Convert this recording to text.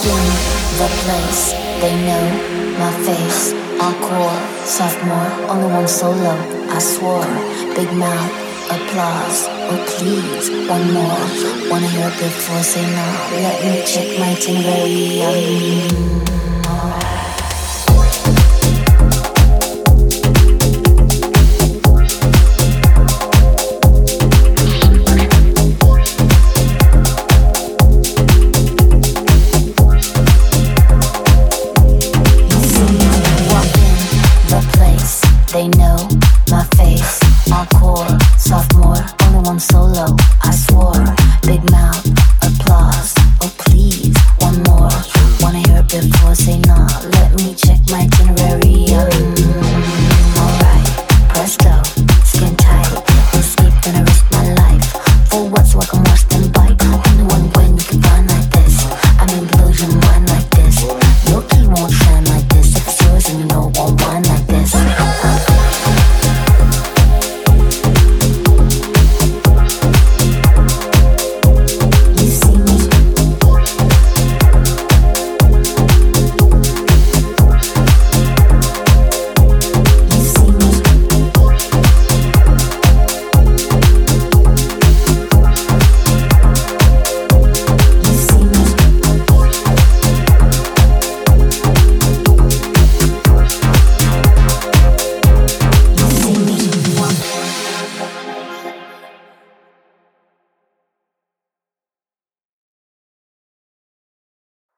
place. They know my face. Encore, sophomore, only one solo. I swore, big mouth, applause. Oh please, one more. Wanna hear before say no. Let me check my. Um, They know my face, my sophomore,